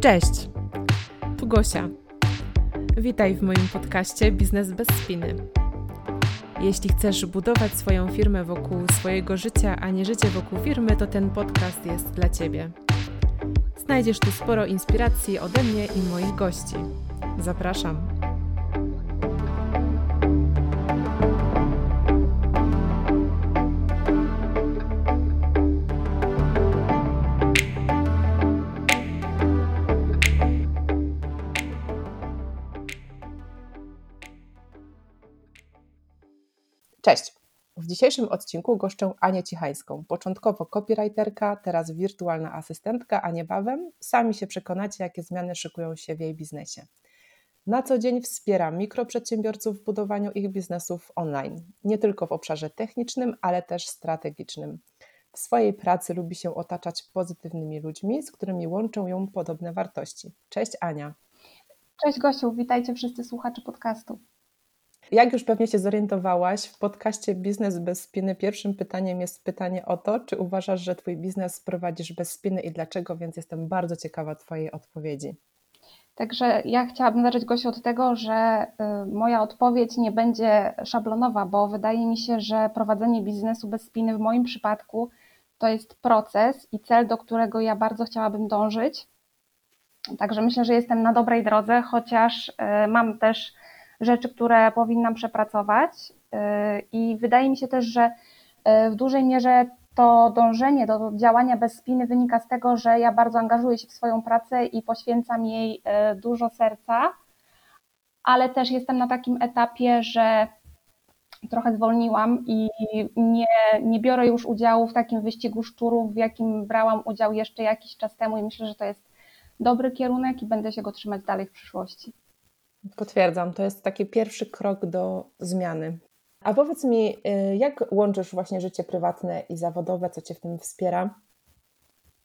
Cześć! Tu Gosia. Witaj w moim podcaście Biznes bez spiny. Jeśli chcesz budować swoją firmę wokół swojego życia, a nie życie wokół firmy, to ten podcast jest dla Ciebie. Znajdziesz tu sporo inspiracji ode mnie i moich gości. Zapraszam. Cześć! W dzisiejszym odcinku goszczę Anię Cichańską, początkowo copywriterka, teraz wirtualna asystentka, a niebawem sami się przekonacie, jakie zmiany szykują się w jej biznesie. Na co dzień wspiera mikroprzedsiębiorców w budowaniu ich biznesów online, nie tylko w obszarze technicznym, ale też strategicznym. W swojej pracy lubi się otaczać pozytywnymi ludźmi, z którymi łączą ją podobne wartości. Cześć Ania. Cześć Gosiu, witajcie wszyscy słuchacze podcastu. Jak już pewnie się zorientowałaś, w podcaście Biznes bez spiny pierwszym pytaniem jest pytanie o to, czy uważasz, że Twój biznes prowadzisz bez spiny i dlaczego, więc jestem bardzo ciekawa Twojej odpowiedzi. Także ja chciałabym zacząć Gosiu od tego, że y, moja odpowiedź nie będzie szablonowa, bo wydaje mi się, że prowadzenie biznesu bez spiny w moim przypadku to jest proces i cel, do którego ja bardzo chciałabym dążyć. Także myślę, że jestem na dobrej drodze, chociaż y, mam też rzeczy, które powinnam przepracować. Y, I wydaje mi się też, że y, w dużej mierze to dążenie do działania bez spiny wynika z tego, że ja bardzo angażuję się w swoją pracę i poświęcam jej y, dużo serca, ale też jestem na takim etapie, że trochę zwolniłam i nie, nie biorę już udziału w takim wyścigu szczurów, w jakim brałam udział jeszcze jakiś czas temu i myślę, że to jest dobry kierunek i będę się go trzymać dalej w przyszłości. Potwierdzam, to jest taki pierwszy krok do zmiany. A powiedz mi, y, jak łączysz właśnie życie prywatne i zawodowe, co Cię w tym wspiera?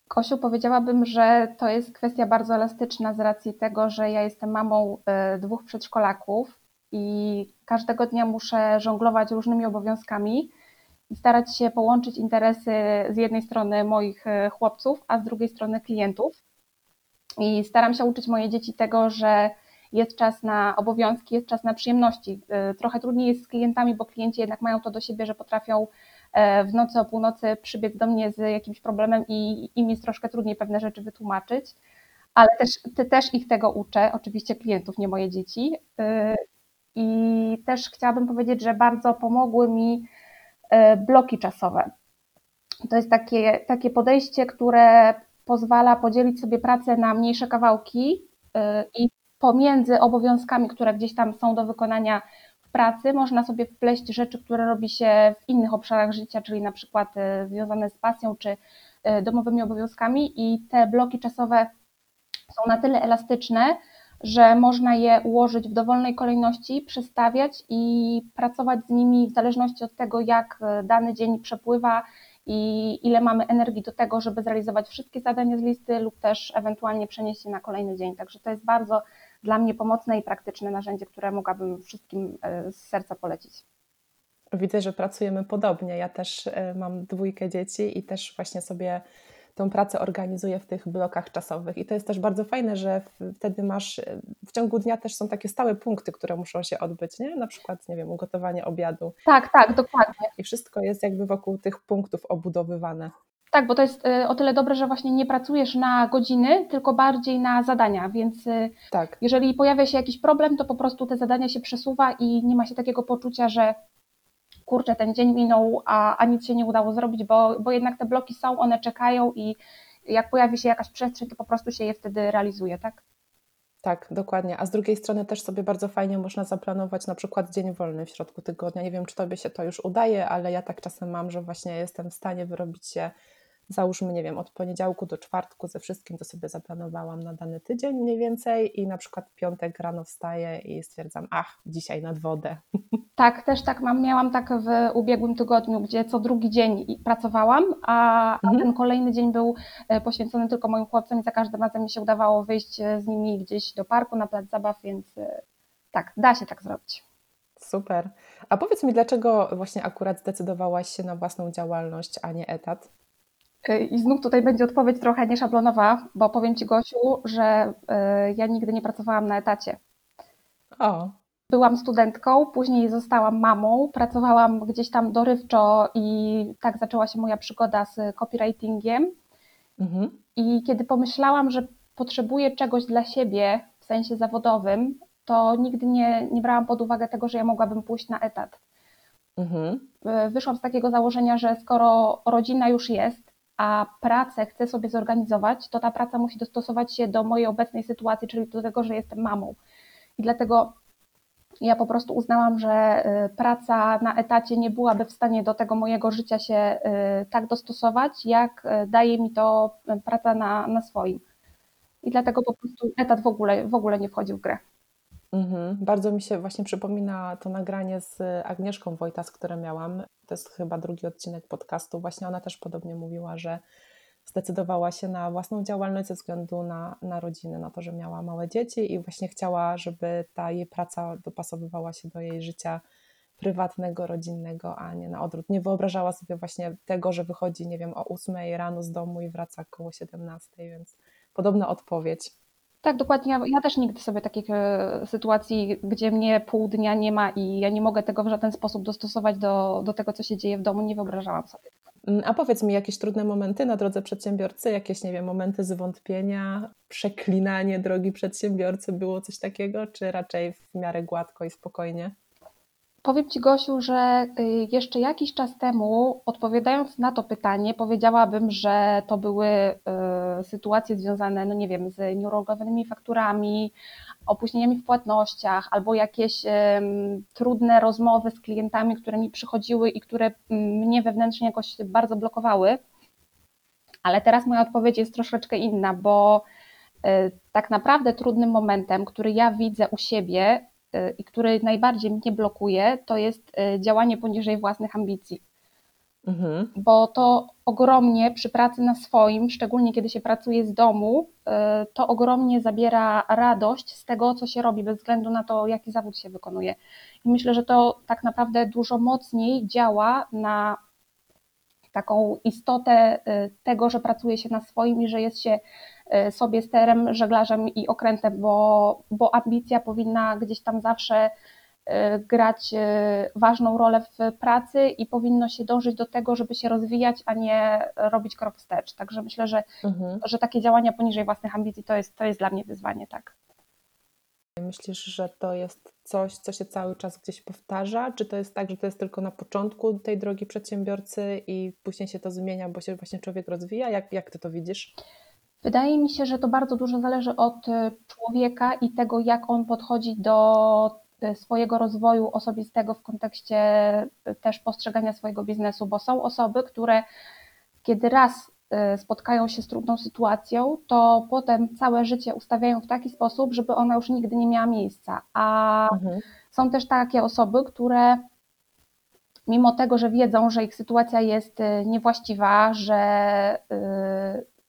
Kosiu, powiedziałabym, że to jest kwestia bardzo elastyczna z racji tego, że ja jestem mamą y, dwóch przedszkolaków i każdego dnia muszę żonglować różnymi obowiązkami i starać się połączyć interesy z jednej strony moich y, chłopców, a z drugiej strony klientów. I staram się uczyć moje dzieci tego, że jest czas na obowiązki, jest czas na przyjemności. E, trochę trudniej jest z klientami, bo klienci jednak mają to do siebie, że potrafią e, w nocy o północy przybiec do mnie z jakimś problemem i im jest troszkę trudniej pewne rzeczy wytłumaczyć, ale też, też ich tego uczę, oczywiście klientów, nie moje dzieci. E, I też chciałabym powiedzieć, że bardzo pomogły mi bloki czasowe. To jest takie, takie podejście, które pozwala podzielić sobie pracę na mniejsze kawałki i pomiędzy obowiązkami, które gdzieś tam są do wykonania w pracy, można sobie wpleść rzeczy, które robi się w innych obszarach życia, czyli na przykład e, związane z pasją czy e, domowymi obowiązkami i te bloki czasowe są na tyle elastyczne, że można je ułożyć w dowolnej kolejności, przestawiać i pracować z nimi w zależności od tego, jak e, dany dzień przepływa i ile mamy energii do tego, żeby zrealizować wszystkie zadania z listy lub też ewentualnie przenieść je na kolejny dzień. Także to jest bardzo dla mnie pomocne i praktyczne narzędzie, które mogłabym wszystkim e, z serca polecić. Widzę, że pracujemy podobnie. Ja też e, mam dwójkę dzieci i też właśnie sobie tą pracę organizuję w tych blokach czasowych. I to jest też bardzo fajne, że wtedy masz, e, w ciągu dnia też są takie stałe punkty, które muszą się odbyć, nie? Na przykład, nie wiem, ugotowanie obiadu. Tak, tak, dokładnie. I wszystko jest jakby wokół tych punktów obudowywane. Tak, bo to jest y, o tyle dobre, że właśnie nie pracujesz na godziny, tylko bardziej na zadania, więc y, tak. jeżeli pojawia się jakiś problem, to po prostu te zadania się przesuwa i nie ma się takiego poczucia, że kurczę, ten dzień minął, a, a nic się nie udało zrobić, bo, bo jednak te bloki są, one czekają i jak pojawi się jakaś przestrzeń, to po prostu się je wtedy realizuje, tak? Tak, dokładnie. A z drugiej strony też sobie bardzo fajnie można zaplanować na przykład dzień wolny w środku tygodnia. Nie wiem, czy tobie się to już udaje, ale ja tak czasem mam, że właśnie jestem w stanie wyrobić się załóżmy, nie wiem, od poniedziałku do czwartku ze wszystkim, to sobie zaplanowałam na dany tydzień mniej więcej i na przykład piątek rano wstaję i stwierdzam, ach, dzisiaj nad wodę. Tak, też tak mam, miałam tak w ubiegłym tygodniu, gdzie co drugi dzień pracowałam, a, mhm. ten kolejny dzień był e, poświęcony tylko moim chłopcom i za każdym razem mi się udawało wyjść e, z nimi gdzieś do parku, na plac zabaw, więc e, tak, da się tak zrobić. Super. A powiedz mi, dlaczego właśnie akurat zdecydowałaś się na własną działalność, a nie etat? I znów tutaj będzie odpowiedź trochę nieszablonowa, bo powiem Ci, Gosiu, że ja nigdy nie pracowałam na etacie. O. Byłam studentką, później zostałam mamą, pracowałam gdzieś tam dorywczo i tak zaczęła się moja przygoda z copywritingiem. Mhm. I kiedy pomyślałam, że potrzebuję czegoś dla siebie w sensie zawodowym, to nigdy nie, nie brałam pod uwagę tego, że ja mogłabym pójść na etat. Mhm. Wyszłam z takiego założenia, że skoro rodzina już jest, a pracę chcę sobie zorganizować, to ta praca musi dostosować się do mojej obecnej sytuacji, czyli do tego, że jestem mamą. I dlatego ja po prostu uznałam, że y, praca na etacie nie byłaby w stanie do tego mojego życia się y, tak dostosować, jak y, daje mi to praca na, na swoim. I dlatego po prostu etat w ogóle, w ogóle nie wchodził w grę. Mhm. Bardzo mi się właśnie przypomina to nagranie z Agnieszką Wojtas, które miałam. To jest chyba drugi odcinek podcastu. Właśnie ona też podobnie mówiła, że zdecydowała się na własną działalność ze względu na, na rodzinę, na to, że miała małe dzieci i właśnie chciała, żeby ta jej praca dopasowywała się do jej życia prywatnego, rodzinnego, a nie na odwrót. Nie wyobrażała sobie właśnie tego, że wychodzi, nie wiem, o 8 rano z domu i wraca około 17, więc podobna odpowiedź. Tak, dokładnie. Ja, też nigdy sobie takich e, sytuacji, gdzie mnie pół dnia nie ma i ja nie mogę tego w żaden sposób dostosować do, do tego, co się dzieje w domu, nie wyobrażałam sobie. Mm, a powiedz mi, jakieś trudne momenty na drodze przedsiębiorcy, jakieś, nie wiem, momenty zwątpienia, przeklinanie drogi przedsiębiorcy, było coś takiego, czy raczej w miarę gładko i spokojnie? Powiem Ci, Gosiu, że y, jeszcze jakiś czas temu, odpowiadając na to pytanie, powiedziałabym, że to były y, sytuacje związane, no nie wiem, z nieurologowanymi fakturami, opóźnieniami w płatnościach, albo jakieś trudne rozmowy z klientami, które mi przychodziły i które mnie wewnętrznie jakoś bardzo blokowały. Ale teraz moja odpowiedź jest troszeczkę inna, bo y, tak naprawdę trudnym momentem, który ja widzę u siebie, i który najbardziej mnie blokuje, to jest y, działanie poniżej własnych ambicji. Mhm. Bo to ogromnie przy pracy na swoim, szczególnie kiedy się pracuje z domu, y, to ogromnie zabiera radość z tego, co się robi, bez względu na to, jaki zawód się wykonuje. I myślę, że to tak naprawdę dużo mocniej działa na taką istotę tego, że pracuje się na swoim i że jest się E, sobie sterem, żeglarzem i okrętem, bo, bo ambicja powinna gdzieś tam zawsze e, grać e, ważną rolę w pracy i powinno się dążyć do tego, żeby się rozwijać, a nie robić krok wstecz. Także myślę, że, mhm. że takie działania poniżej własnych ambicji to jest, to jest dla mnie wyzwanie, tak. Myślisz, że to jest coś, co się cały czas gdzieś powtarza? Czy to jest tak, że to jest tylko na początku tej drogi przedsiębiorcy i później się to zmienia, bo się właśnie człowiek rozwija? Jak, jak ty to widzisz? Wydaje mi się, że to bardzo dużo zależy od e, człowieka i tego, jak on podchodzi do e, swojego rozwoju osobistego w kontekście e, też postrzegania swojego biznesu, bo są osoby, które kiedy raz spotkają się z trudną sytuacją, to potem całe życie ustawiają w taki sposób, żeby ona już nigdy nie miała miejsca. A mhm. są też takie osoby, które mimo tego, że wiedzą, że ich sytuacja jest niewłaściwa, że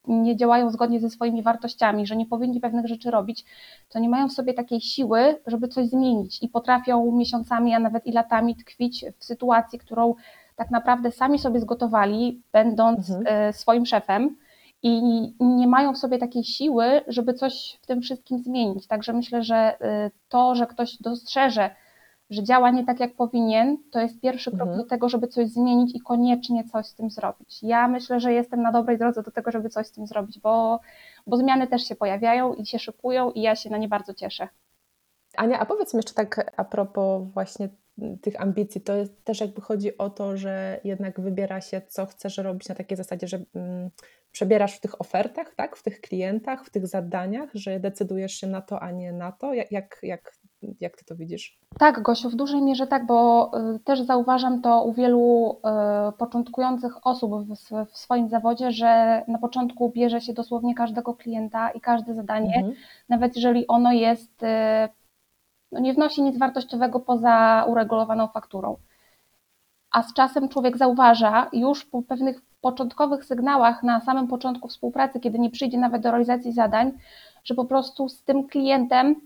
nie działają zgodnie ze swoimi wartościami, że nie powinni pewnych rzeczy robić, to nie mają w sobie takiej siły, żeby coś zmienić i potrafią miesiącami, a nawet i latami tkwić w sytuacji, którą tak naprawdę sami sobie zgotowali, będąc mhm. E, swoim szefem i nie mają w sobie takiej siły, żeby coś w tym wszystkim zmienić. Także myślę, że e, to, że ktoś dostrzeże, że działa nie tak, jak powinien, to jest pierwszy krok mhm. do tego, żeby coś zmienić i koniecznie coś z tym zrobić. Ja myślę, że jestem na dobrej drodze do tego, żeby coś z tym zrobić, bo, bo zmiany też się pojawiają i się szykują i ja się na nie bardzo cieszę. Ania, a powiedz mi jeszcze tak a propos właśnie tych ambicji, to jest, też jakby chodzi o to, że jednak wybiera się, co chcesz robić na takiej zasadzie, że mm, przebierasz w tych ofertach, tak, w tych klientach, w tych zadaniach, że decydujesz się na to, a nie na to. Jak, jak, jak jak ty to widzisz? Tak, Gosiu, w dużej mierze tak, bo y, też zauważam to u wielu y, początkujących osób w, swoim zawodzie, że na początku bierze się dosłownie każdego klienta i każde zadanie, mhm. nawet jeżeli ono jest, y, no nie wnosi nic wartościowego poza uregulowaną fakturą. A z czasem człowiek zauważa już po pewnych początkowych sygnałach na samym początku współpracy, kiedy nie przyjdzie nawet do realizacji zadań, że po prostu z tym klientem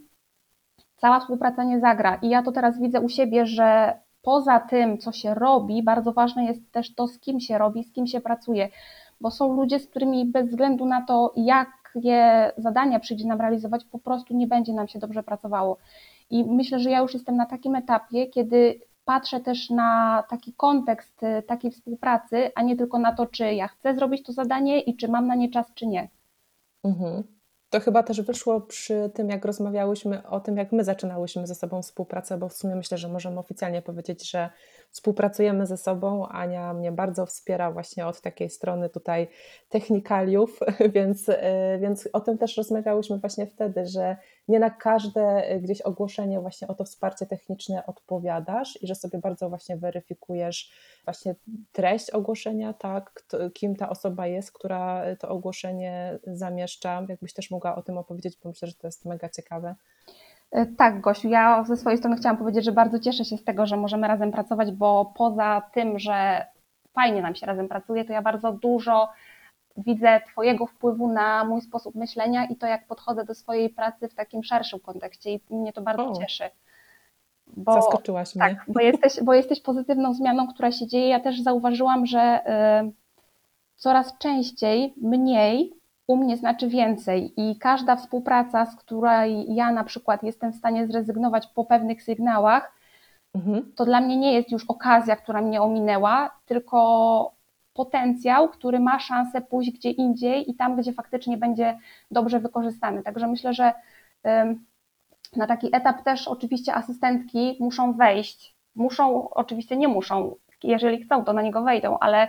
cała współpraca nie zagra. I ja to teraz widzę u siebie, że poza tym, co się robi, bardzo ważne jest też to, z kim się robi, z kim się pracuje. bo są ludzie, z którymi bez względu na to, jakie zadania przyjdzie nam realizować, po prostu nie będzie nam się dobrze pracowało. I myślę, że ja już jestem na takim etapie, kiedy patrzę też na taki kontekst y, takiej współpracy, a nie tylko na to, czy ja chcę zrobić to zadanie i czy mam na nie czas, czy nie. Mhm. To chyba też wyszło przy tym, jak rozmawiałyśmy o tym, jak my zaczynałyśmy ze sobą współpracę, bo w sumie myślę, że możemy oficjalnie powiedzieć, że współpracujemy ze sobą. Ania mnie bardzo wspiera właśnie od takiej strony tutaj technikaliów, więc, e, więc o tym też rozmawiałyśmy właśnie wtedy, że nie na każde gdzieś ogłoszenie właśnie o to wsparcie techniczne odpowiadasz i że sobie bardzo właśnie weryfikujesz właśnie treść ogłoszenia, tak, kto, kim ta osoba jest, która to ogłoszenie zamieszcza. Jakbyś też mogła o tym opowiedzieć, bo myślę, że to jest mega ciekawe. E, tak, Gosiu, ja ze swojej strony chciałam powiedzieć, że bardzo cieszę się z tego, że możemy razem pracować, bo poza tym, że fajnie nam się razem pracuje, to ja bardzo dużo widzę Twojego wpływu na mój sposób myślenia i to, jak podchodzę do swojej pracy w takim szerszym kontekście i mnie to bardzo o. cieszy. Bo, Zaskoczyłaś mnie. Tak, bo jesteś, bo jesteś pozytywną zmianą, która się dzieje. Ja też zauważyłam, że y, coraz częściej mniej u mnie znaczy więcej i każda współpraca, z której ja na przykład jestem w stanie zrezygnować po pewnych sygnałach, mhm. to dla mnie nie jest już okazja, która mnie ominęła, tylko potencjał, który ma szansę pójść gdzie indziej i tam, gdzie faktycznie będzie dobrze wykorzystany. Także myślę, że na taki etap też oczywiście asystentki muszą wejść. Muszą, oczywiście nie muszą, jeżeli chcą, to na niego wejdą, ale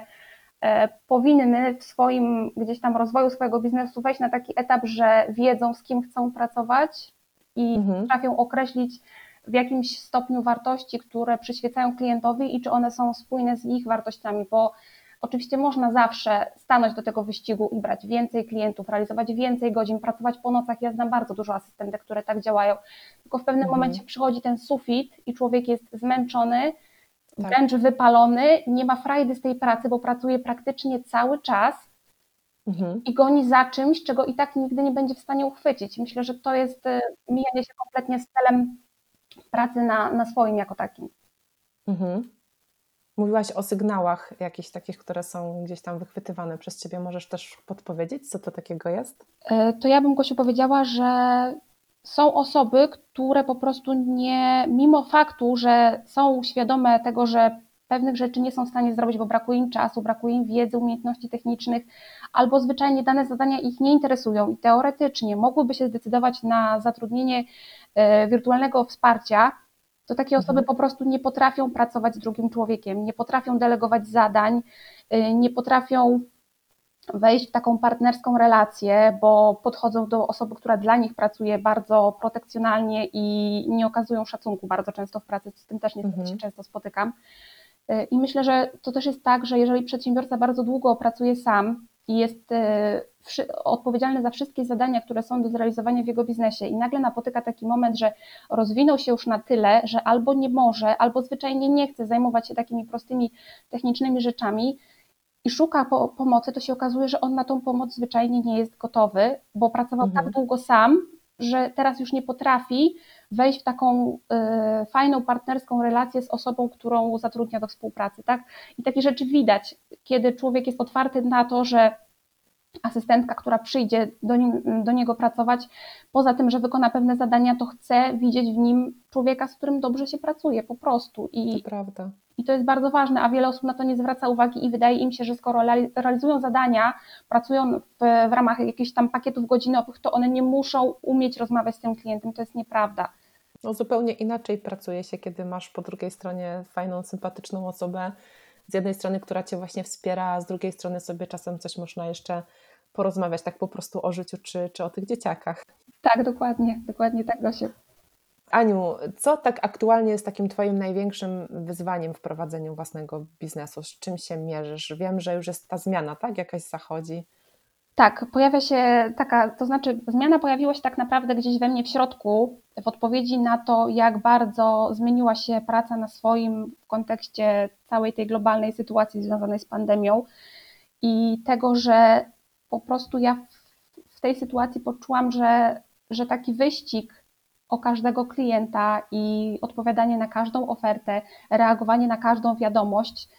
E, powinny w swoim gdzieś tam rozwoju swojego biznesu wejść na taki etap, że wiedzą z kim chcą pracować i mhm. potrafią określić w jakimś stopniu wartości, które przyświecają klientowi i czy one są spójne z ich wartościami, bo oczywiście można zawsze stanąć do tego wyścigu i brać więcej klientów, realizować więcej godzin, pracować po nocach. Ja znam bardzo dużo asystentek, które tak działają, tylko w pewnym mhm. momencie przychodzi ten sufit i człowiek jest zmęczony, tak. wręcz wypalony, nie ma frajdy z tej pracy, bo pracuje praktycznie cały czas mhm. i goni za czymś, czego i tak nigdy nie będzie w stanie uchwycić. Myślę, że to jest y, mijanie się kompletnie z celem pracy na, na swoim jako takim. Mhm. Mówiłaś o sygnałach jakichś takich, które są gdzieś tam wychwytywane przez Ciebie. Możesz też podpowiedzieć, co to takiego jest? Y, to ja bym, Gosiu, powiedziała, że są osoby, które po prostu nie, mimo faktu, że są świadome tego, że pewnych rzeczy nie są w stanie zrobić, bo brakuje im czasu, brakuje im wiedzy, umiejętności technicznych, albo zwyczajnie dane zadania ich nie interesują i teoretycznie mogłyby się zdecydować na zatrudnienie e, wirtualnego wsparcia, to takie mhm. osoby po prostu nie potrafią pracować z drugim człowiekiem, nie potrafią delegować zadań, e, nie potrafią wejść w taką partnerską relację, bo podchodzą do osoby, która dla nich pracuje bardzo protekcjonalnie i nie okazują szacunku bardzo często w pracy, z tym też niestety mhm. się często spotykam. Y, I myślę, że to też jest tak, że jeżeli przedsiębiorca bardzo długo pracuje sam i jest y, odpowiedzialny za wszystkie zadania, które są do zrealizowania w jego biznesie i nagle napotyka taki moment, że rozwinął się już na tyle, że albo nie może, albo zwyczajnie nie chce zajmować się takimi prostymi technicznymi rzeczami, i szuka po, pomocy, to się okazuje, że on na tą pomoc zwyczajnie nie jest gotowy, bo pracował tak mhm. tak długo sam, że teraz już nie potrafi wejść w taką y, fajną partnerską relację z osobą, którą zatrudnia do współpracy, tak? I takie rzeczy widać, kiedy człowiek jest otwarty na to, że asystentka, która przyjdzie do, nim, do niego pracować, poza tym, że wykona pewne zadania, to chce widzieć w nim człowieka, z którym dobrze się pracuje, po prostu. I, to prawda. I to jest bardzo ważne, a wiele osób na to nie zwraca uwagi i wydaje im się, że skoro realizują zadania, pracują w, w ramach jakichś tam pakietów godzinowych, to one nie muszą umieć rozmawiać z tym klientem. To jest nieprawda. No zupełnie inaczej pracuje się, kiedy masz po drugiej stronie fajną, sympatyczną osobę, z jednej strony, która cię właśnie wspiera, a z drugiej strony sobie czasem coś można jeszcze porozmawiać tak po prostu o życiu czy, czy o tych dzieciakach. Tak, dokładnie, dokładnie tak, Gosiu. Aniu, co tak aktualnie jest takim Twoim największym wyzwaniem w prowadzeniu własnego biznesu? Z czym się mierzysz? Wiem, że już jest ta zmiana, tak? Jakaś zachodzi. Tak, pojawia się taka, to znaczy zmiana pojawiła się tak naprawdę gdzieś we mnie w środku, w odpowiedzi na to, jak bardzo zmieniła się praca na swoim w kontekście całej tej globalnej sytuacji związanej z pandemią i tego, że po prostu ja w tej sytuacji poczułam, że, że taki wyścig o każdego klienta i odpowiadanie na każdą ofertę, reagowanie na każdą wiadomość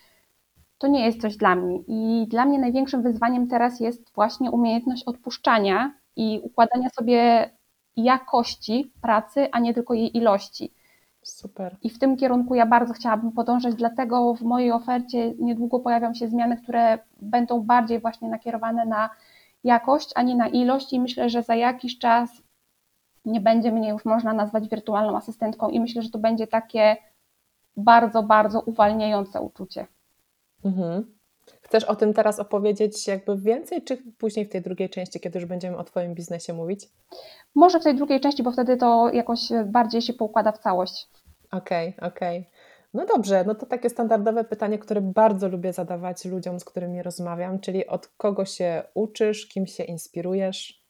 to nie jest coś dla mnie. I dla mnie największym wyzwaniem teraz jest właśnie umiejętność odpuszczania i układania sobie jakości pracy, a nie tylko jej ilości. Super. I w tym kierunku ja bardzo chciałabym podążać, dlatego w mojej ofercie niedługo pojawią się zmiany, które będą bardziej właśnie nakierowane na jakość, a nie na ilość i myślę, że za jakiś czas nie będzie mnie już można nazwać wirtualną asystentką i myślę, że to będzie takie bardzo, bardzo uwalniające uczucie. Mhm. Chcesz o tym teraz opowiedzieć jakby więcej, czy później w tej drugiej części, kiedy już będziemy o Twoim biznesie mówić? Może w tej drugiej części, bo wtedy to jakoś bardziej się poukłada w całość. Okej, okay, okej. Okay. No dobrze, no to takie standardowe pytanie, które bardzo lubię zadawać ludziom, z którymi rozmawiam, czyli od kogo się uczysz, kim się inspirujesz?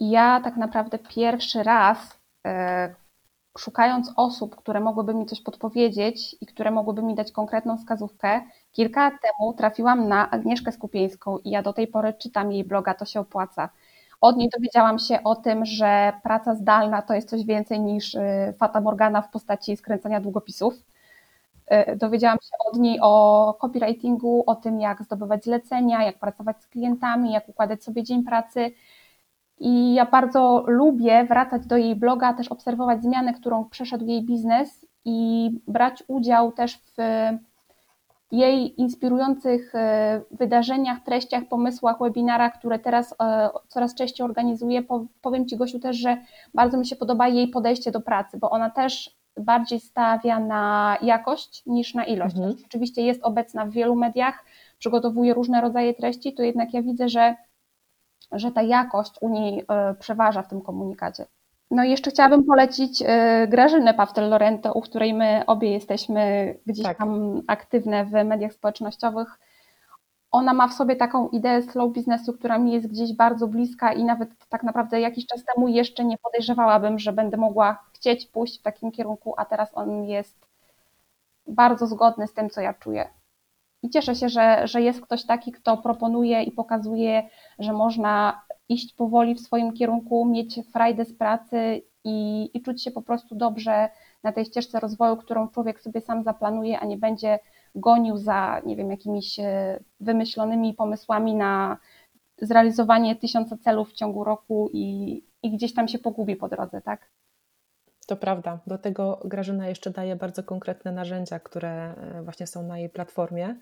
Ja tak naprawdę pierwszy raz e, szukając osób, które mogłyby mi coś podpowiedzieć i które mogłyby mi dać konkretną wskazówkę, kilka lat temu trafiłam na Agnieszkę Skupieńską i ja do tej pory czytam jej bloga, to się opłaca. Od niej dowiedziałam się o tym, że praca zdalna to jest coś więcej niż y, fata morgana w postaci skręcania długopisów. Y, dowiedziałam się od niej o copywritingu, o tym, jak zdobywać zlecenia, jak pracować z klientami, jak układać sobie dzień pracy. I ja bardzo lubię wracać do jej bloga, też obserwować zmianę, którą przeszedł jej biznes i brać udział też w jej inspirujących e, wydarzeniach, treściach, pomysłach, webinarach, które teraz e, coraz częściej organizuję. Powiem Ci, Gosiu, też, że bardzo mi się podoba jej podejście do pracy, bo ona też bardziej stawia na jakość niż na ilość. Mhm. Oczywiście jest obecna w wielu mediach, przygotowuje różne rodzaje treści, to jednak ja widzę, że, że ta jakość u niej e, przeważa w tym komunikacie. No i jeszcze chciałabym polecić y, Grażynę Pawtel-Lorento, u której my obie jesteśmy gdzieś tak. tam aktywne w mediach społecznościowych. Ona ma w sobie taką ideę slow biznesu, która mi jest gdzieś bardzo bliska i nawet tak naprawdę jakiś czas temu jeszcze nie podejrzewałabym, że będę mogła chcieć pójść w takim kierunku, a teraz on jest bardzo zgodny z tym, co ja czuję. I cieszę się, że, że jest ktoś taki, kto proponuje i pokazuje, że można iść powoli w swoim kierunku, mieć frajdę z pracy i, i czuć się po prostu dobrze na tej ścieżce rozwoju, którą człowiek sobie sam zaplanuje, a nie będzie gonił za, nie wiem, jakimiś e, wymyślonymi pomysłami na zrealizowanie tysiąca celów w ciągu roku i, i gdzieś tam się pogubi po drodze, tak? To prawda. Do tego Grażyna jeszcze daje bardzo konkretne narzędzia, które e, właśnie są na jej platformie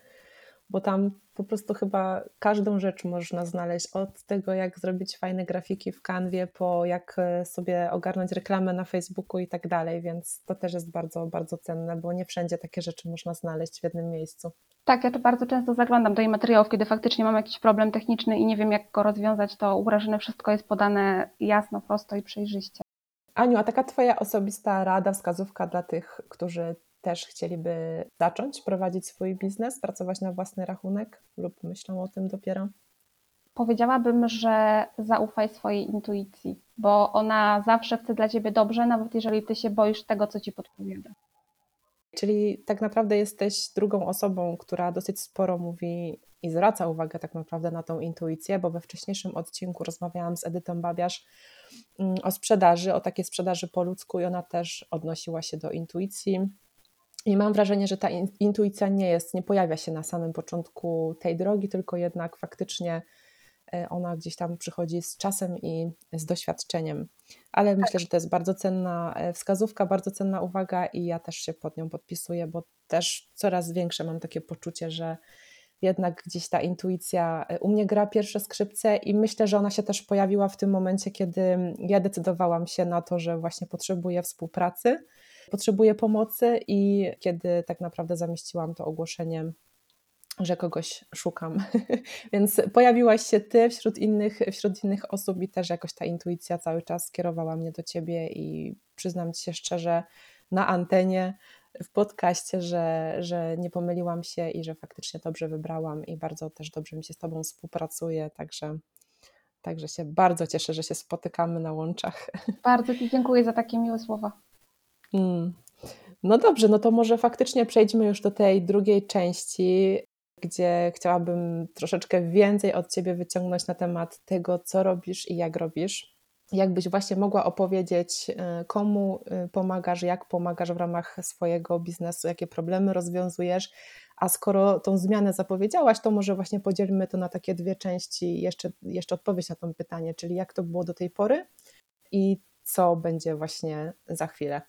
bo tam po prostu chyba każdą rzecz można znaleźć, od tego jak zrobić fajne grafiki w kanwie, po jak e, sobie ogarnąć reklamę na Facebooku i tak dalej, więc to też jest bardzo, bardzo cenne, bo nie wszędzie takie rzeczy można znaleźć w jednym miejscu. Tak, ja to bardzo często zaglądam do jej materiałów, kiedy faktycznie mam jakiś problem techniczny i nie wiem jak go rozwiązać, to u wszystko jest podane jasno, prosto i przejrzyście. Aniu, a taka Twoja osobista rada, wskazówka dla tych, którzy też chcieliby zacząć prowadzić swój biznes, pracować na własny rachunek lub myślą o tym dopiero? Powiedziałabym, że zaufaj swojej intuicji, bo ona zawsze chce dla ciebie dobrze, nawet jeżeli ty się boisz tego, co ci podpowiada. Czyli tak naprawdę jesteś drugą osobą, która dosyć sporo mówi i zwraca uwagę tak naprawdę na tą intuicję, bo we wcześniejszym odcinku rozmawiałam z Edytą Babiarz o sprzedaży, o takiej sprzedaży po ludzku i ona też odnosiła się do intuicji, i mam wrażenie, że ta intuicja nie jest, nie pojawia się na samym początku tej drogi, tylko jednak faktycznie e, ona gdzieś tam przychodzi z czasem i z doświadczeniem. Ale tak. myślę, że to jest bardzo cenna e, wskazówka, bardzo cenna uwaga i ja też się pod nią podpisuję, bo też coraz większe mam takie poczucie, że jednak gdzieś ta intuicja e, u mnie gra pierwsze skrzypce i myślę, że ona się też pojawiła w tym momencie, kiedy ja decydowałam się na to, że właśnie potrzebuję współpracy potrzebuję pomocy i kiedy tak naprawdę zamieściłam to ogłoszenie że kogoś szukam. Więc pojawiłaś się ty wśród innych, wśród innych osób i też jakoś ta intuicja cały czas skierowała mnie do ciebie i przyznam ci się szczerze na antenie w podcaście, że, że nie pomyliłam się i że faktycznie dobrze wybrałam i bardzo też dobrze mi się z tobą współpracuje, także Także się bardzo cieszę, że się spotykamy na łączach. Bardzo Ci dziękuję za takie miłe słowa. Mm. No dobrze, no to może faktycznie przejdźmy już do tej drugiej części, gdzie chciałabym troszeczkę więcej od Ciebie wyciągnąć na temat tego, co robisz i jak robisz. Jakbyś właśnie mogła opowiedzieć, y, komu y, pomagasz, jak pomagasz w ramach swojego biznesu, jakie problemy rozwiązujesz, A skoro tą zmianę zapowiedziałaś, to może właśnie podzielmy to na takie dwie części, jeszcze, jeszcze odpowiedź na to pytanie, czyli jak to było do tej pory i co będzie właśnie za chwilę.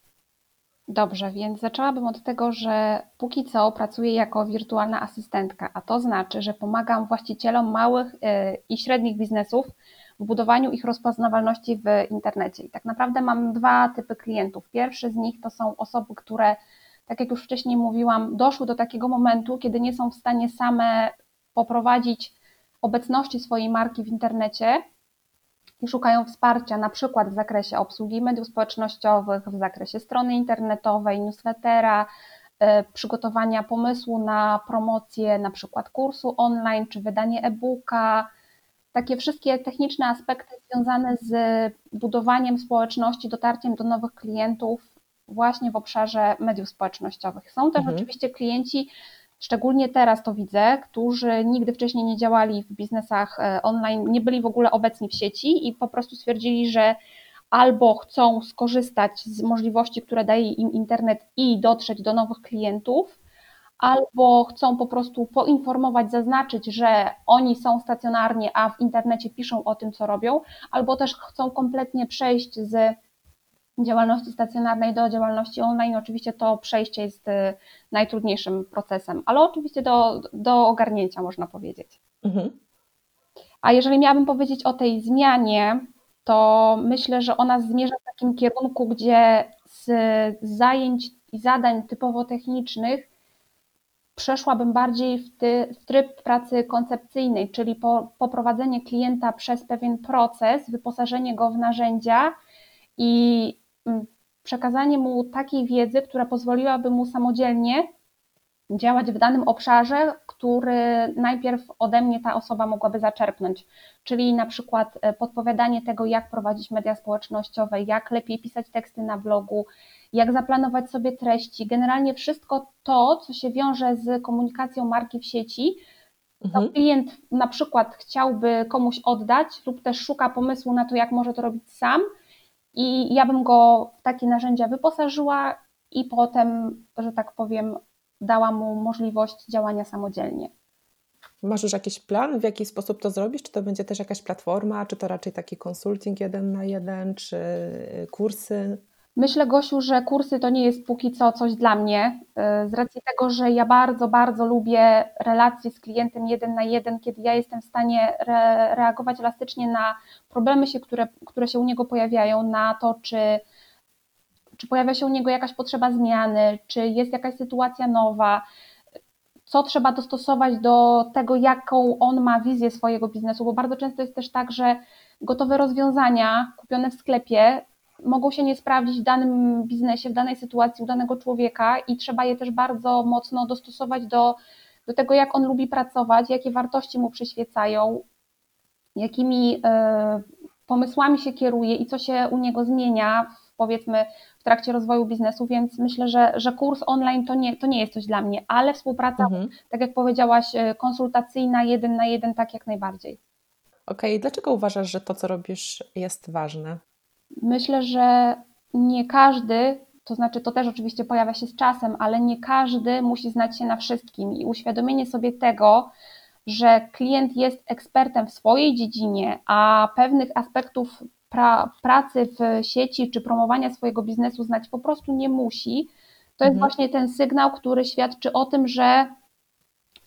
Dobrze, więc zaczęłabym od tego, że póki co pracuję jako wirtualna asystentka, a to znaczy, że pomagam właścicielom małych y, i średnich biznesów w budowaniu ich rozpoznawalności w internecie. I tak naprawdę mam dwa typy klientów. Pierwszy z nich to są osoby, które, tak jak już wcześniej mówiłam, doszły do takiego momentu, kiedy nie są w stanie same poprowadzić obecności swojej marki w internecie i szukają wsparcia na przykład w zakresie obsługi mediów społecznościowych, w zakresie strony internetowej, newslettera, e, przygotowania pomysłu na promocję na przykład kursu online czy wydanie e-booka, takie wszystkie techniczne aspekty związane z budowaniem społeczności, dotarciem do nowych klientów właśnie w obszarze mediów społecznościowych. Są też mhm. oczywiście klienci, szczególnie teraz to widzę, którzy nigdy wcześniej nie działali w biznesach e, online, nie byli w ogóle obecni w sieci i po prostu stwierdzili, że albo chcą skorzystać z możliwości, które daje im internet i dotrzeć do nowych klientów, albo chcą po prostu poinformować, zaznaczyć, że oni są stacjonarnie, a w internecie piszą o tym, co robią, albo też chcą kompletnie przejść z działalności stacjonarnej do działalności online. Oczywiście to przejście jest y, najtrudniejszym procesem, ale oczywiście do, do ogarnięcia można powiedzieć. Mhm. A jeżeli miałabym powiedzieć o tej zmianie, to myślę, że ona zmierza w takim kierunku, gdzie z zajęć i zadań typowo technicznych przeszłabym bardziej w, ty, w tryb pracy koncepcyjnej, czyli po, poprowadzenie klienta przez pewien proces, wyposażenie go w narzędzia i mm, przekazanie mu takiej wiedzy, która pozwoliłaby mu samodzielnie działać w danym obszarze, który najpierw ode mnie ta osoba mogłaby zaczerpnąć, czyli na przykład e, podpowiadanie tego, jak prowadzić media społecznościowe, jak lepiej pisać teksty na blogu, jak zaplanować sobie treści, generalnie wszystko to, co się wiąże z komunikacją marki w sieci. Mhm. klient na przykład chciałby komuś oddać lub też szuka pomysłu na to, jak może to robić sam i ja bym go w takie narzędzia wyposażyła i potem, że tak powiem, dała mu możliwość działania samodzielnie. Masz już jakiś plan, w jaki sposób to zrobisz? Czy to będzie też jakaś platforma, czy to raczej taki konsulting jeden na jeden, czy kursy? Myślę, Gosiu, że kursy to nie jest póki co coś dla mnie, y, z racji tego, że ja bardzo, bardzo lubię relacje z klientem jeden na jeden, kiedy ja jestem w stanie re reagować elastycznie na problemy, się, które, które się u niego pojawiają, na to, czy, czy pojawia się u niego jakaś potrzeba zmiany, czy jest jakaś sytuacja nowa, co trzeba dostosować do tego, jaką on ma wizję swojego biznesu, bo bardzo często jest też tak, że gotowe rozwiązania kupione w sklepie mogą się nie sprawdzić w danym biznesie, w danej sytuacji u danego człowieka i trzeba je też bardzo mocno dostosować do, do tego, jak on lubi pracować, jakie wartości mu przyświecają, jakimi y, pomysłami się kieruje i co się u niego zmienia, powiedzmy, w trakcie rozwoju biznesu, więc myślę, że, że kurs online to nie, to nie jest coś dla mnie, ale współpraca, mhm. tak jak powiedziałaś, e, konsultacyjna, jeden na jeden, tak jak najbardziej. Okej, okay. dlaczego uważasz, że to, co robisz, jest ważne? Myślę, że nie każdy, to znaczy to też oczywiście pojawia się z czasem, ale nie każdy musi znać się na wszystkim i uświadomienie sobie tego, że klient jest ekspertem w swojej dziedzinie, a pewnych aspektów pra, pracy w sieci czy promowania swojego biznesu znać po prostu nie musi, to jest mhm. właśnie ten sygnał, który świadczy o tym, że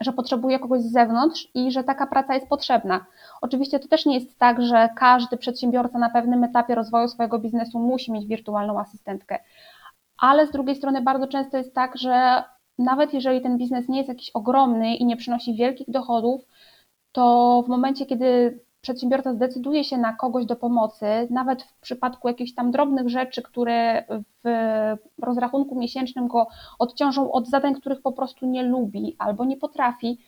że potrzebuje kogoś z zewnątrz i że taka praca jest potrzebna. Oczywiście to też nie jest tak, że każdy przedsiębiorca na pewnym etapie rozwoju swojego biznesu musi mieć wirtualną asystentkę, ale z drugiej strony bardzo często jest tak, że nawet jeżeli ten biznes nie jest jakiś ogromny i nie przynosi wielkich dochodów, to w momencie, kiedy przedsiębiorca zdecyduje się na kogoś do pomocy, nawet w przypadku jakichś tam drobnych rzeczy, które w rozrachunku miesięcznym go odciążą od zadań, których po prostu nie lubi albo nie potrafi,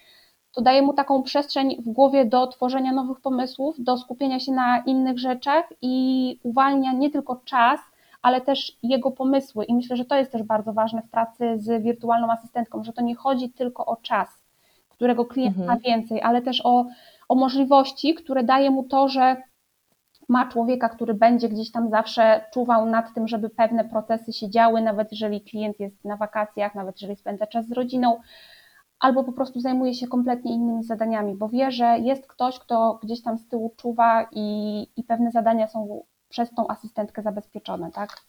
to daje mu taką przestrzeń w głowie do tworzenia nowych pomysłów, do skupienia się na innych rzeczach i uwalnia nie tylko czas, ale też jego pomysły. I myślę, że to jest też bardzo ważne w pracy z wirtualną asystentką, że to nie chodzi tylko o czas, którego klient mhm. ma więcej, ale też o o możliwości, które daje mu to, że ma człowieka, który będzie gdzieś tam zawsze czuwał nad tym, żeby pewne procesy się działy, nawet jeżeli klient jest na wakacjach, nawet jeżeli spędza czas z rodziną, albo po prostu zajmuje się kompletnie innymi zadaniami, bo wie, że jest ktoś, kto gdzieś tam z tyłu czuwa i, i pewne zadania są przez tą asystentkę zabezpieczone, tak?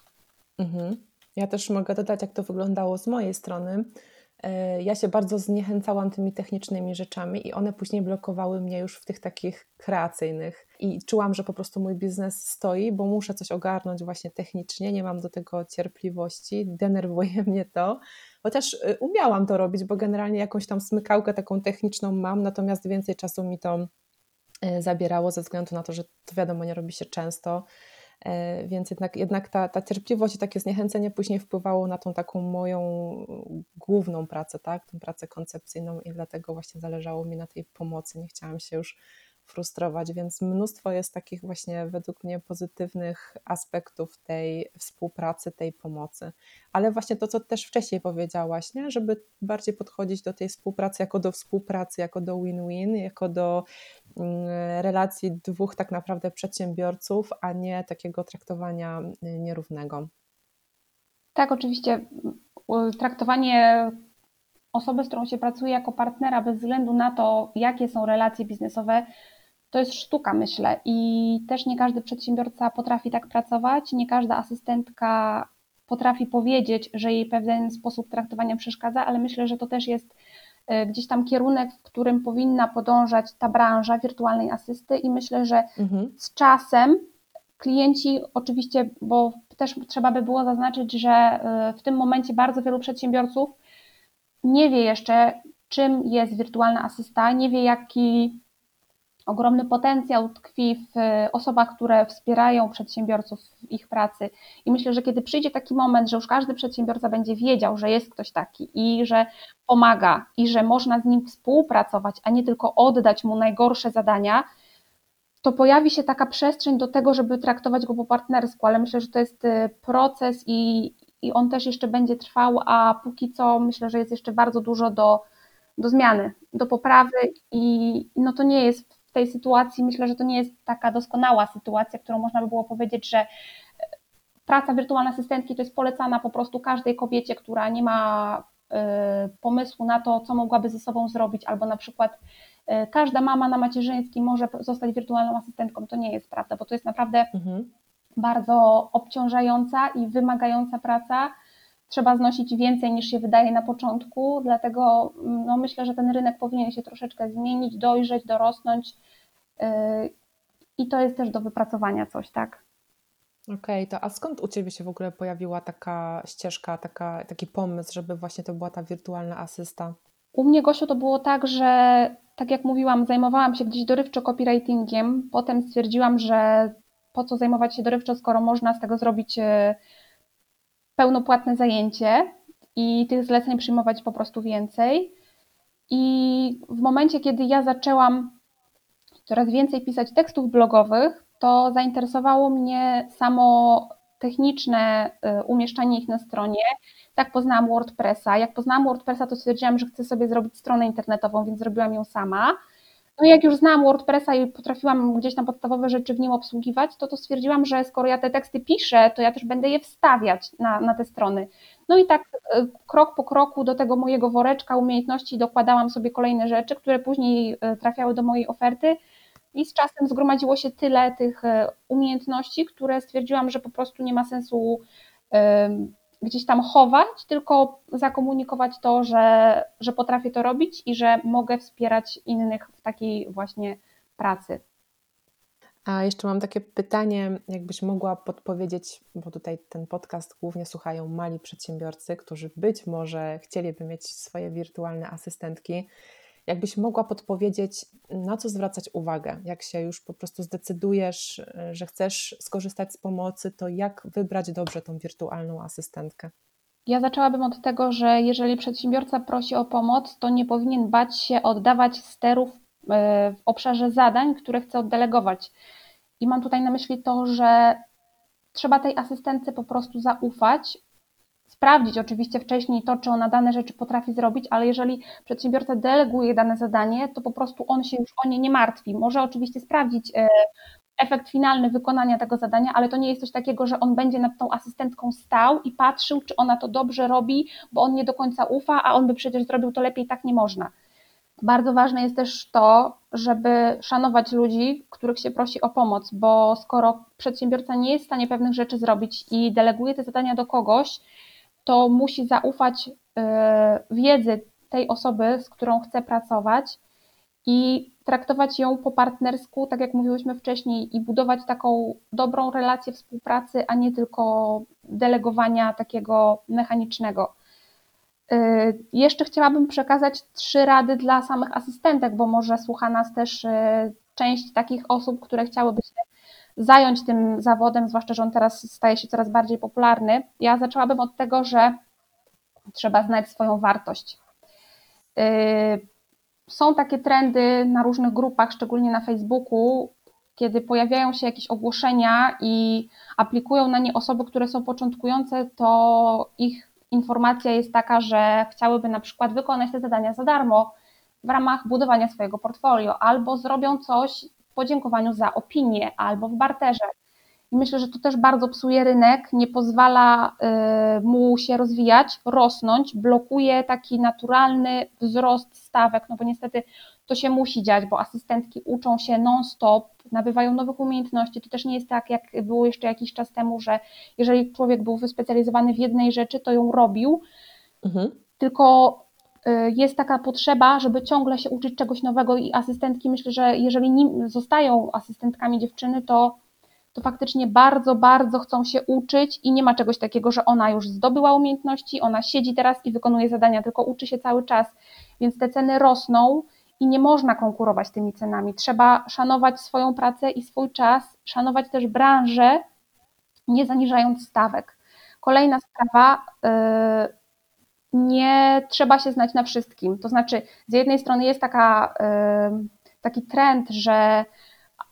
Mhm. Ja też mogę dodać, jak to wyglądało z mojej strony. E, ja się bardzo zniechęcałam tymi technicznymi rzeczami i one później blokowały mnie już w tych takich kreacyjnych. I czułam, że po prostu mój biznes stoi, bo muszę coś ogarnąć właśnie technicznie, nie mam do tego cierpliwości, denerwuje mnie to. Chociaż e, umiałam to robić, bo generalnie jakąś tam smykałkę taką techniczną mam, natomiast więcej czasu mi to e, zabierało ze względu na to, że to wiadomo, nie robi się często. E, więc jednak, jednak ta, ta cierpliwość i takie zniechęcenie później wpływało na tą taką moją główną pracę, tak? tą pracę koncepcyjną i dlatego właśnie zależało mi na tej pomocy. Nie chciałam się już frustrować, więc mnóstwo jest takich właśnie według mnie pozytywnych aspektów tej współpracy, tej pomocy. Ale właśnie to, co też wcześniej powiedziałaś, nie? żeby bardziej podchodzić do tej współpracy jako do współpracy, jako do win-win, jako do mm, relacji dwóch tak naprawdę przedsiębiorców, a nie takiego traktowania y, nierównego. Tak, oczywiście. Traktowanie osoby, z którą się pracuje jako partnera, bez względu na to, jakie są relacje biznesowe, to jest sztuka, myślę. I też nie każdy przedsiębiorca potrafi tak pracować, nie każda asystentka potrafi powiedzieć, że jej pewien sposób traktowania przeszkadza, ale myślę, że to też jest e, gdzieś tam kierunek, w którym powinna podążać ta branża wirtualnej asysty i myślę, że mhm. z czasem klienci oczywiście, bo też trzeba by było zaznaczyć, że e, w tym momencie bardzo wielu przedsiębiorców nie wie jeszcze, czym jest wirtualna asysta, nie wie, jaki ogromny potencjał tkwi w e, osobach, które wspierają przedsiębiorców w ich pracy. I myślę, że kiedy przyjdzie taki moment, że już każdy przedsiębiorca będzie wiedział, że jest ktoś taki i że pomaga i że można z nim współpracować, a nie tylko oddać mu najgorsze zadania, to pojawi się taka przestrzeń do tego, żeby traktować go po partnersku, ale myślę, że to jest e, proces i, i on też jeszcze będzie trwał, a póki co myślę, że jest jeszcze bardzo dużo do, do zmiany, do poprawy i no to nie jest tej sytuacji, myślę, że to nie jest taka doskonała sytuacja, którą można by było powiedzieć, że praca wirtualnej asystentki to jest polecana po prostu każdej kobiecie, która nie ma y, pomysłu na to, co mogłaby ze sobą zrobić, albo na przykład y, każda mama na macierzyńskim może zostać wirtualną asystentką. To nie jest prawda, bo to jest naprawdę mhm bardzo obciążająca i wymagająca praca. Trzeba znosić więcej niż się wydaje na początku, dlatego no, myślę, że ten rynek powinien się troszeczkę zmienić, dojrzeć, dorosnąć yy, i to jest też do wypracowania coś, tak? Okej, okay, to a skąd u Ciebie się w ogóle pojawiła taka ścieżka, taka, taki pomysł, żeby właśnie to była ta wirtualna asysta? U mnie, Gosiu, to było tak, że tak jak mówiłam, zajmowałam się gdzieś dorywczo copywritingiem, potem stwierdziłam, że po co zajmować się dorywczo, skoro można z tego zrobić e, pełnopłatne zajęcie i tych zleceń przyjmować po prostu więcej. I w momencie, kiedy ja zaczęłam coraz więcej pisać tekstów blogowych, to zainteresowało mnie samo techniczne e, umieszczanie ich na stronie. Tak poznałam WordPressa. Jak poznałam WordPressa, to stwierdziłam, że chcę sobie zrobić stronę internetową, więc zrobiłam ją sama. No jak już znałam WordPressa i potrafiłam gdzieś tam podstawowe rzeczy w nim obsługiwać, to to stwierdziłam, że skoro ja te teksty piszę, to ja też będę je wstawiać na, na te strony. No i tak e, krok po kroku do tego mojego woreczka umiejętności dokładałam sobie kolejne rzeczy, które później e, trafiały do mojej oferty i z czasem zgromadziło się tyle tych e, umiejętności, które stwierdziłam, że po prostu nie ma sensu gdzieś tam chować, tylko zakomunikować to, że, że potrafię to robić i że mogę wspierać innych w takiej właśnie pracy. A jeszcze mam takie pytanie, jakbyś mogła podpowiedzieć, bo tutaj ten podcast głównie słuchają mali przedsiębiorcy, którzy być może chcieliby mieć swoje wirtualne asystentki. Jakbyś mogła podpowiedzieć, na co zwracać uwagę, jak się już po prostu zdecydujesz, że chcesz skorzystać z pomocy, to jak wybrać dobrze tą wirtualną asystentkę? Ja zaczęłabym od tego, że jeżeli przedsiębiorca prosi o pomoc, to nie powinien bać się oddawać sterów e, w obszarze zadań, które chce oddelegować. I mam tutaj na myśli to, że trzeba tej asystentce po prostu zaufać, sprawdzić oczywiście wcześniej to, czy ona dane rzeczy potrafi zrobić, ale jeżeli przedsiębiorca deleguje dane zadanie, to po prostu on się już o nie nie martwi. Może oczywiście sprawdzić, e, efekt finalny wykonania tego zadania, ale to nie jest coś takiego, że on będzie nad tą asystentką stał i patrzył, czy ona to dobrze robi, bo on nie do końca ufa, a on by przecież zrobił to lepiej, tak nie można. Bardzo ważne jest też to, żeby szanować ludzi, których się prosi o pomoc, bo skoro przedsiębiorca nie jest w stanie pewnych rzeczy zrobić i deleguje te zadania do kogoś, to musi zaufać e, wiedzy tej osoby, z którą chce pracować i traktować ją po partnersku, tak jak mówiłyśmy wcześniej, i budować taką dobrą relację współpracy, a nie tylko delegowania takiego mechanicznego. Y, jeszcze chciałabym przekazać trzy rady dla samych asystentek, bo może słucha nas też y, część takich osób, które chciałyby się zająć tym zawodem, zwłaszcza, że on teraz staje się coraz bardziej popularny. Ja zaczęłabym od tego, że trzeba znać swoją wartość. Y, są takie trendy na różnych grupach, szczególnie na Facebooku, kiedy pojawiają się jakieś ogłoszenia i aplikują na nie osoby, które są początkujące, to ich informacja jest taka, że chciałyby na przykład wykonać te zadania za darmo w ramach budowania swojego portfolio, albo zrobią coś podziękowaniu za opinię, albo w barterze. I myślę, że to też bardzo psuje rynek, nie pozwala y, mu się rozwijać, rosnąć, blokuje taki naturalny wzrost stawek, no bo niestety to się musi dziać, bo asystentki uczą się non-stop, nabywają nowych umiejętności. To też nie jest tak, jak było jeszcze jakiś czas temu, że jeżeli człowiek był wyspecjalizowany w jednej rzeczy, to ją robił, mhm. tylko jest taka potrzeba, żeby ciągle się uczyć czegoś nowego i asystentki, myślę, że jeżeli nim zostają asystentkami dziewczyny, to to faktycznie bardzo, bardzo chcą się uczyć i nie ma czegoś takiego, że ona już zdobyła umiejętności, ona siedzi teraz i wykonuje zadania, tylko uczy się cały czas, więc te ceny rosną i nie można konkurować tymi cenami. Trzeba szanować swoją pracę i swój czas, szanować też branżę, nie zaniżając stawek. Kolejna sprawa, y, nie trzeba się znać na wszystkim. To znaczy, z jednej strony jest taka, taki trend, że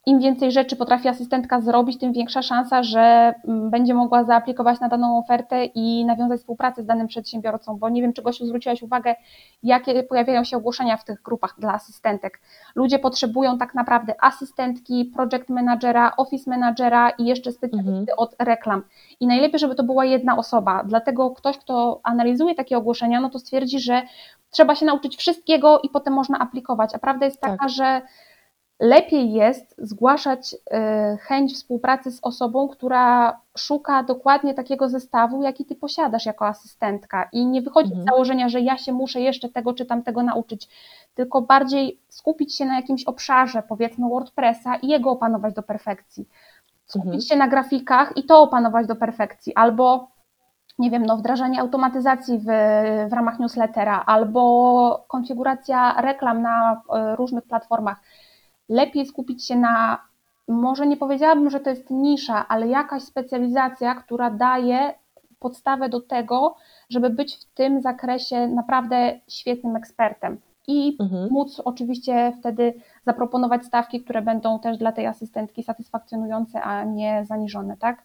im więcej rzeczy potrafi asystentka zrobić, tym większa szansa, że mm, będzie mogła zaaplikować na daną ofertę i nawiązać współpracę z danym przedsiębiorcą, bo nie wiem, czy Gosiu zwróciłaś uwagę, jakie pojawiają się ogłoszenia w tych grupach dla asystentek. Ludzie potrzebują tak naprawdę asystentki, project managera, office managera i jeszcze specjalisty mhm. od reklam. I najlepiej, żeby to była jedna osoba, dlatego ktoś, kto analizuje takie ogłoszenia, no to stwierdzi, że trzeba się nauczyć wszystkiego i potem można aplikować, a prawda jest taka, tak. że lepiej jest zgłaszać e, chęć współpracy z osobą, która szuka dokładnie takiego zestawu, jaki ty posiadasz jako asystentka i nie wychodzi mhm. z założenia, że ja się muszę jeszcze tego czy tamtego nauczyć, tylko bardziej skupić się na jakimś obszarze, powiedzmy WordPressa i jego opanować do perfekcji. Skupić mhm. się na grafikach i to opanować do perfekcji, albo nie wiem, no, wdrażanie automatyzacji w, w ramach newslettera, albo konfiguracja reklam na e, różnych platformach lepiej skupić się na, może nie powiedziałabym, że to jest nisza, ale jakaś specjalizacja, która daje podstawę do tego, żeby być w tym zakresie naprawdę świetnym ekspertem. I mhm. móc oczywiście wtedy zaproponować stawki, które będą też dla tej asystentki satysfakcjonujące, a nie zaniżone, tak?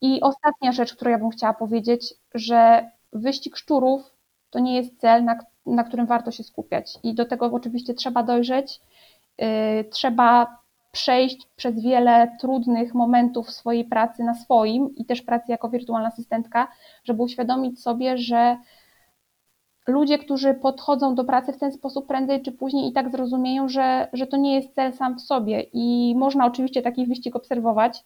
I ostatnia rzecz, którą ja bym chciała powiedzieć, że wyścig szczurów to nie jest cel, na, na którym warto się skupiać. I do tego oczywiście trzeba dojrzeć trzeba przejść przez wiele trudnych momentów swojej pracy na swoim i też pracy jako wirtualna asystentka, żeby uświadomić sobie, że ludzie, którzy podchodzą do pracy w ten sposób prędzej czy później i tak zrozumieją, że, że to nie jest cel sam w sobie i można oczywiście taki wyścig obserwować,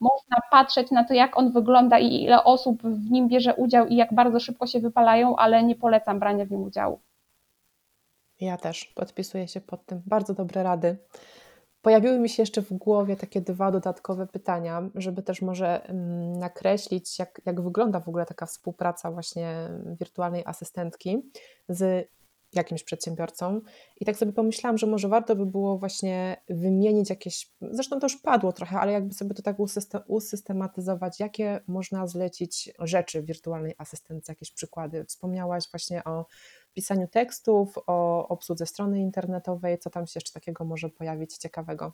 można patrzeć na to, jak on wygląda i ile osób w nim bierze udział i jak bardzo szybko się wypalają, ale nie polecam brania w nim udziału. Ja też podpisuję się pod tym. Bardzo dobre rady. Pojawiły mi się jeszcze w głowie takie dwa dodatkowe pytania, żeby też może mm, nakreślić, jak, jak wygląda w ogóle taka współpraca właśnie wirtualnej asystentki z jakimś przedsiębiorcą. I tak sobie pomyślałam, że może warto by było właśnie wymienić jakieś, zresztą to już padło trochę, ale jakby sobie to tak usystematyzować, jakie można zlecić rzeczy wirtualnej asystentce, jakieś przykłady. Wspomniałaś właśnie o pisaniu tekstów, o obsłudze strony internetowej, co tam się jeszcze takiego może pojawić ciekawego?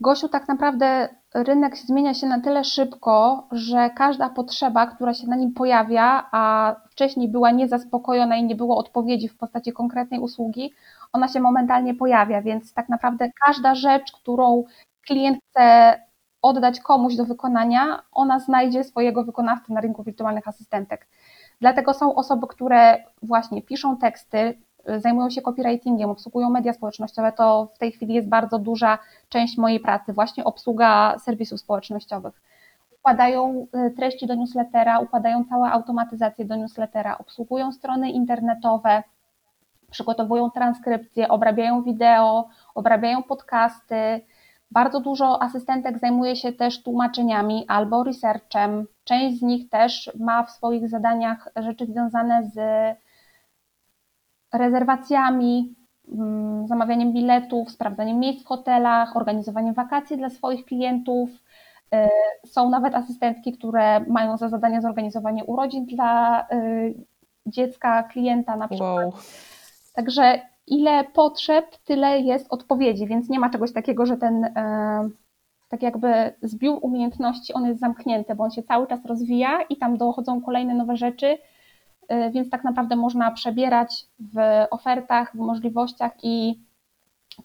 Gosiu, tak naprawdę rynek zmienia się na tyle szybko, że każda potrzeba, która się na nim pojawia, a wcześniej była niezaspokojona i nie było odpowiedzi w postaci konkretnej usługi, ona się momentalnie pojawia, więc tak naprawdę każda rzecz, którą klient chce oddać komuś do wykonania, ona znajdzie swojego wykonawcę na rynku wirtualnych asystentek. Dlatego są osoby, które właśnie piszą teksty, zajmują się copywritingiem, obsługują media społecznościowe. To w tej chwili jest bardzo duża część mojej pracy, właśnie obsługa serwisów społecznościowych. Układają y, treści do newslettera, układają całe automatyzacje do newslettera, obsługują strony internetowe, przygotowują transkrypcje, obrabiają wideo, obrabiają podcasty, bardzo dużo asystentek zajmuje się też tłumaczeniami albo researchem. Część z nich też ma w swoich zadaniach rzeczy związane z rezerwacjami, mm, zamawianiem biletów, sprawdzaniem miejsc w hotelach, organizowaniem wakacji dla swoich klientów. Y, są nawet asystentki, które mają za zadanie zorganizowanie urodzin dla y, dziecka, klienta na przykład. Wow. Także ile potrzeb, tyle jest odpowiedzi, więc nie ma czegoś takiego, że ten e, tak jakby zbiór umiejętności, on jest zamknięty, bo on się cały czas rozwija i tam dochodzą kolejne nowe rzeczy, e, więc tak naprawdę można przebierać w ofertach, w możliwościach i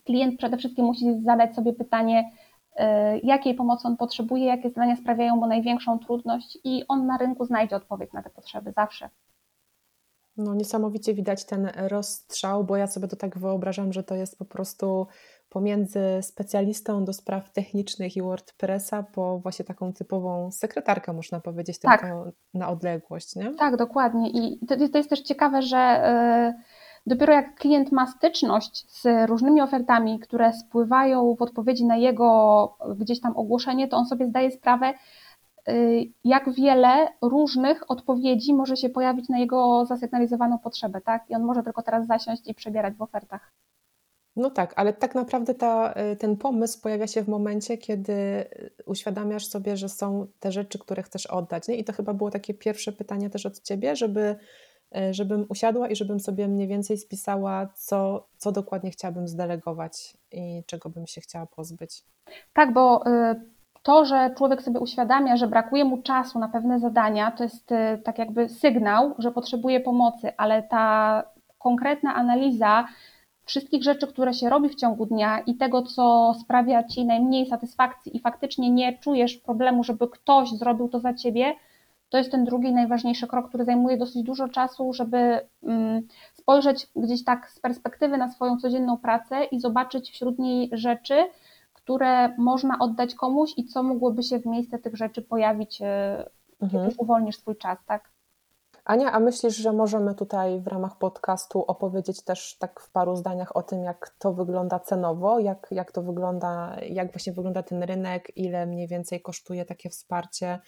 klient przede wszystkim musi zadać sobie pytanie, e, jakiej pomocy on potrzebuje, jakie zadania sprawiają mu największą trudność i on na rynku znajdzie odpowiedź na te potrzeby zawsze. No, niesamowicie widać ten rozstrzał, bo ja sobie to tak wyobrażam, że to jest po prostu pomiędzy specjalistą do spraw technicznych i WordPressa, po właśnie taką typową sekretarkę, można powiedzieć, tak. tylko na odległość, nie? Tak, dokładnie. I to, to jest też ciekawe, że yy, dopiero jak klient ma styczność z różnymi ofertami, które spływają w odpowiedzi na jego gdzieś tam ogłoszenie, to on sobie zdaje sprawę, jak wiele różnych odpowiedzi może się pojawić na jego zasygnalizowaną potrzebę, tak? I on może tylko teraz zasiąść i przebierać w ofertach. No tak, ale tak naprawdę ta, y, ten pomysł pojawia się w momencie, kiedy y, uświadamiasz sobie, że są te rzeczy, które chcesz oddać. Nie? I to chyba było takie pierwsze pytanie też od ciebie, żeby, żebym usiadła i żebym sobie mniej więcej spisała, co, co dokładnie chciałabym zdelegować i czego bym się chciała pozbyć. Tak, bo to, że człowiek sobie uświadamia, że brakuje mu czasu na pewne zadania, to jest y, tak jakby sygnał, że potrzebuje pomocy, ale ta konkretna analiza wszystkich rzeczy, które się robi w ciągu dnia i tego, co sprawia ci najmniej satysfakcji i faktycznie nie czujesz problemu, żeby ktoś zrobił to za ciebie, to jest ten drugi najważniejszy krok, który zajmuje dosyć dużo czasu, żeby mm, spojrzeć gdzieś tak z perspektywy na swoją codzienną pracę i zobaczyć wśród niej rzeczy, które można oddać komuś i co mogłoby się w miejsce tych rzeczy pojawić, e, mhm. kiedy uwolnisz swój czas, tak? Ania, a myślisz, że możemy tutaj w ramach podcastu opowiedzieć też tak w paru zdaniach o tym, jak to wygląda cenowo, jak, jak to wygląda, jak właśnie wygląda ten rynek, ile mniej więcej kosztuje takie wsparcie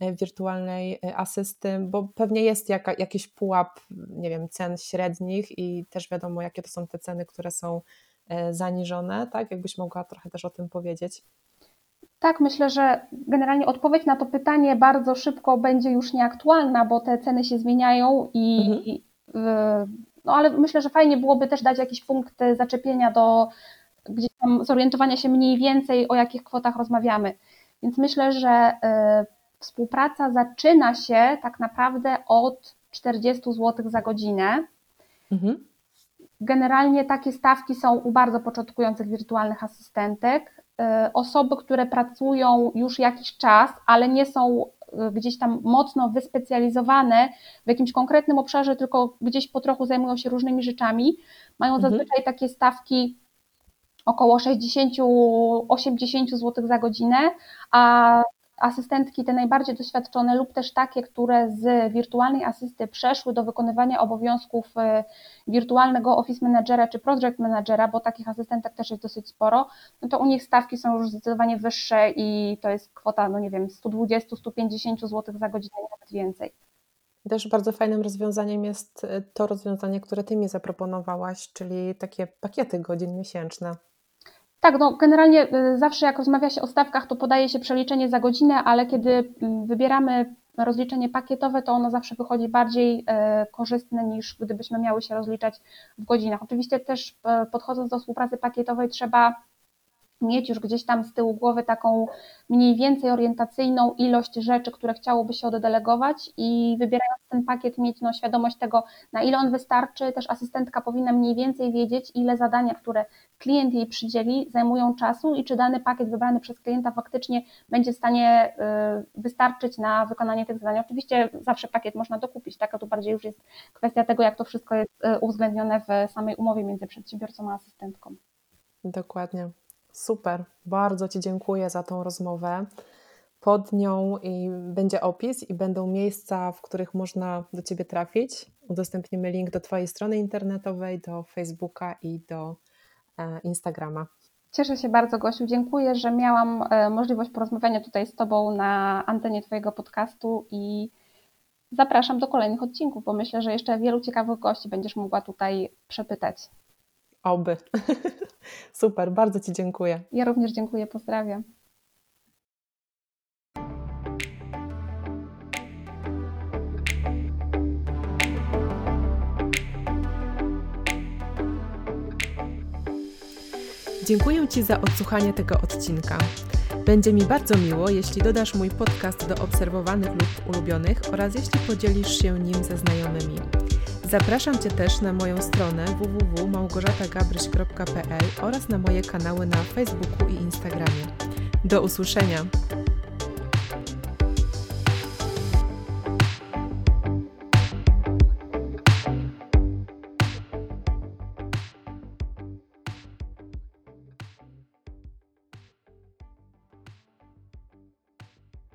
e, wirtualnej e, asysty, bo pewnie jest jaka, jakiś pułap, nie wiem, cen średnich i też wiadomo, jakie to są te ceny, które są zaniżone, tak? Jakbyś mogła trochę też o tym powiedzieć. Tak, myślę, że generalnie odpowiedź na to pytanie bardzo szybko będzie już nieaktualna, bo te ceny się zmieniają i, mhm. no ale myślę, że fajnie byłoby też dać jakiś punkt zaczepienia do gdzieś tam zorientowania się mniej więcej o jakich kwotach rozmawiamy. Więc myślę, że y, współpraca zaczyna się tak naprawdę od 40 zł za godzinę. Mhm. Generalnie takie stawki są u bardzo początkujących wirtualnych asystentek. Y, osoby, które pracują już jakiś czas, ale nie są y, gdzieś tam mocno wyspecjalizowane w jakimś konkretnym obszarze, tylko gdzieś po trochu zajmują się różnymi rzeczami, mają mhm. zazwyczaj takie stawki około 60-80 zł za godzinę, a asystentki te najbardziej doświadczone lub też takie, które z wirtualnej asysty przeszły do wykonywania obowiązków e, wirtualnego office managera czy project managera, bo takich asystentek też jest dosyć sporo, no to u nich stawki są już zdecydowanie wyższe i to jest kwota, no nie wiem, 120-150 zł za godzinę, nawet więcej. Też bardzo fajnym rozwiązaniem jest e, to rozwiązanie, które Ty mi zaproponowałaś, czyli takie pakiety godzin miesięczne. Tak, no generalnie y, zawsze jak rozmawia się o stawkach, to podaje się przeliczenie za godzinę, ale kiedy mm, wybieramy rozliczenie pakietowe, to ono zawsze wychodzi bardziej e, korzystne niż gdybyśmy miały się rozliczać w godzinach. Oczywiście też podchodząc do współpracy pakietowej trzeba mieć już gdzieś tam z tyłu głowy taką mniej więcej orientacyjną ilość rzeczy, które chciałoby się oddelegować i wybierając ten pakiet mieć no, świadomość tego, na ile on wystarczy. Też asystentka powinna mniej więcej wiedzieć, ile zadania, które klient jej przydzieli, zajmują czasu i czy dany pakiet wybrany przez klienta faktycznie będzie w stanie y, wystarczyć na wykonanie tych zadań. Oczywiście zawsze pakiet można dokupić, tak? A tu bardziej już jest kwestia tego, jak to wszystko jest y, uwzględnione w samej umowie między przedsiębiorcą a asystentką. Dokładnie. Super. Bardzo Ci dziękuję za tą rozmowę. Pod nią i będzie opis i będą miejsca, w których można do Ciebie trafić. Udostępnimy link do Twojej strony internetowej, do Facebooka i do e, Instagrama. Cieszę się bardzo, Gosiu. Dziękuję, że miałam e, możliwość porozmawiania tutaj z Tobą na antenie Twojego podcastu i zapraszam do kolejnych odcinków, bo myślę, że jeszcze wielu ciekawych gości będziesz mogła tutaj przepytać. Oby. Super, bardzo Ci dziękuję. Ja również dziękuję, pozdrawiam. Dziękuję Ci za odsłuchanie tego odcinka. Będzie mi bardzo miło, jeśli dodasz mój podcast do obserwowanych lub ulubionych oraz jeśli podzielisz się nim ze znajomymi. Zapraszam Cię też na moją stronę www.małgorzatagabryś.pl oraz na moje kanały na Facebooku i Instagramie. Do usłyszenia!